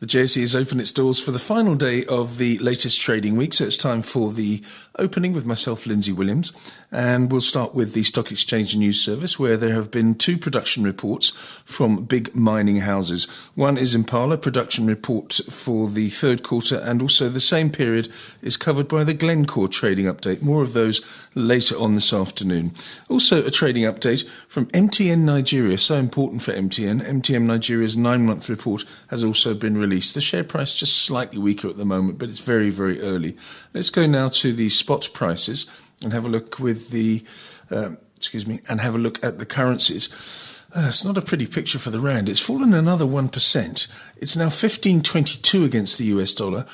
The JSE has opened its doors for the final day of the latest trading week, so it's time for the opening with myself, Lindsay Williams. And we'll start with the Stock Exchange News Service, where there have been two production reports from big mining houses. One is Impala production report for the third quarter, and also the same period is covered by the Glencore trading update. More of those later on this afternoon. Also, a trading update from MTN Nigeria, so important for MTN. MTN Nigeria's nine month report has also been released. The share price just slightly weaker at the moment, but it's very, very early. Let's go now to the spot prices and have a look with the, um, excuse me, and have a look at the currencies. Uh, it's not a pretty picture for the rand. It's fallen another 1%. It's now 15.22 against the US dollar,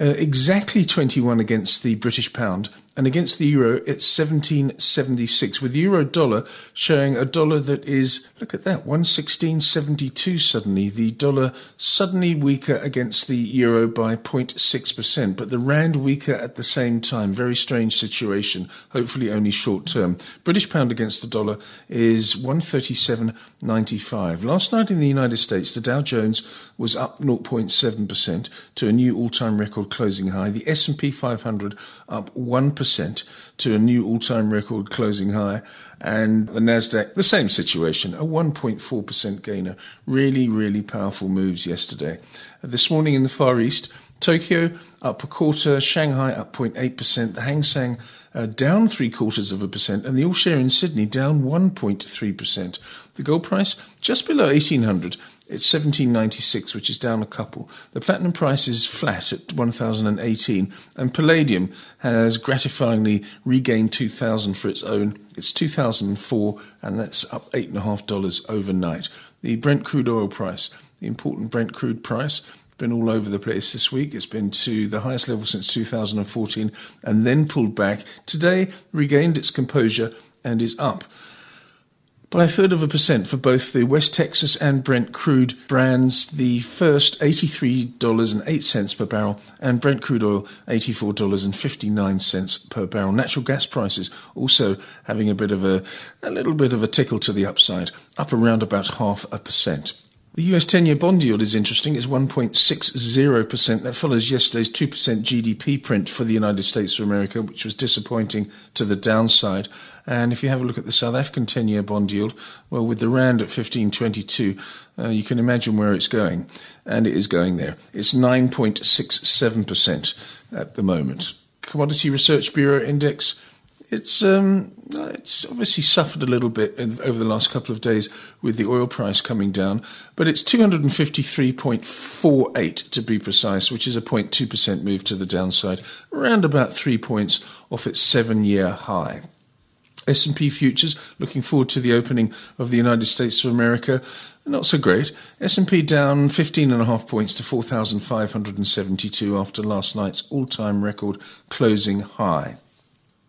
uh, exactly 21 against the British pound, and against the euro, it's 1776, with euro dollar showing a dollar that is, look at that, 116.72 suddenly. The dollar suddenly weaker against the euro by 0.6%, but the rand weaker at the same time. Very strange situation, hopefully only short term. British pound against the dollar is 137.95. Last night in the United States, the Dow Jones was up 0.7% to a new all-time record closing high. The S&P 500 up 1% percent to a new all-time record closing high, and the Nasdaq the same situation, a 1.4% gainer. Really, really powerful moves yesterday. This morning in the Far East, Tokyo up a quarter, Shanghai up 0.8%, the Hang Seng uh, down three quarters of a percent, and the All Share in Sydney down 1.3%. The gold price just below 1800 it's 1796, which is down a couple. The platinum price is flat at 1018, and palladium has gratifyingly regained 2000 for its own. It's 2004, and that's up $8.5 overnight. The Brent crude oil price, the important Brent crude price, been all over the place this week. It's been to the highest level since 2014 and then pulled back. Today, regained its composure and is up by a third of a percent for both the West Texas and Brent crude brands. The first $83.08 per barrel, and Brent crude oil $84.59 per barrel. Natural gas prices also having a bit of a, a little bit of a tickle to the upside, up around about half a percent. The US 10 year bond yield is interesting. It's 1.60%. That follows yesterday's 2% GDP print for the United States of America, which was disappointing to the downside. And if you have a look at the South African 10 year bond yield, well, with the Rand at 1522, uh, you can imagine where it's going. And it is going there. It's 9.67% at the moment. Commodity Research Bureau Index it's um, it's obviously suffered a little bit over the last couple of days with the oil price coming down, but it's 253.48 to be precise, which is a 0.2% move to the downside, around about three points off its seven-year high. S&P futures looking forward to the opening of the United States of America not so great. S&P down 15 and a half points to 4572 after last night's all-time record closing high.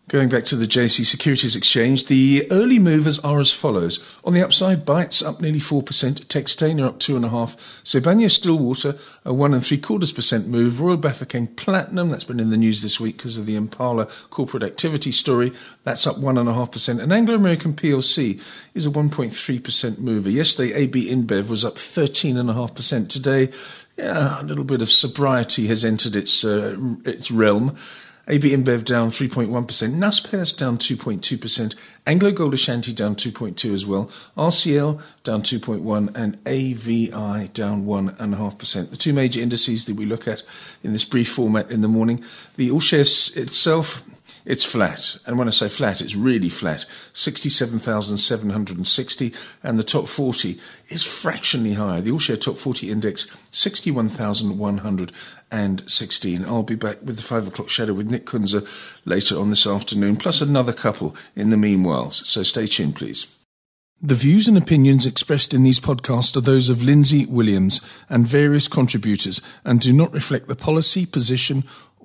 Going back to the JSE Securities Exchange, the early movers are as follows. On the upside, Bytes up nearly 4%, Textainer up 2.5, Sibanye Stillwater a 1 and 3 quarters percent move, Royal Bafokeng Platinum, that's been in the news this week because of the Impala corporate activity story, that's up 1.5%, and Anglo American PLC is a 1.3% mover. Yesterday, AB InBev was up 13.5%. Today, yeah, a little bit of sobriety has entered its, uh, its realm. AB InBev down 3.1%, Naspers down 2.2%, AngloGold Ashanti down 2.2 as well, RCL down 2.1 and AVI down 1.5%. The two major indices that we look at in this brief format in the morning, the All Shares itself it's flat. And when I say flat, it's really flat. 67,760. And the top 40 is fractionally higher. The All Share Top 40 Index, 61,116. I'll be back with the 5 o'clock shadow with Nick Kunze later on this afternoon, plus another couple in the meanwhile. So stay tuned, please. The views and opinions expressed in these podcasts are those of Lindsay Williams and various contributors and do not reflect the policy, position,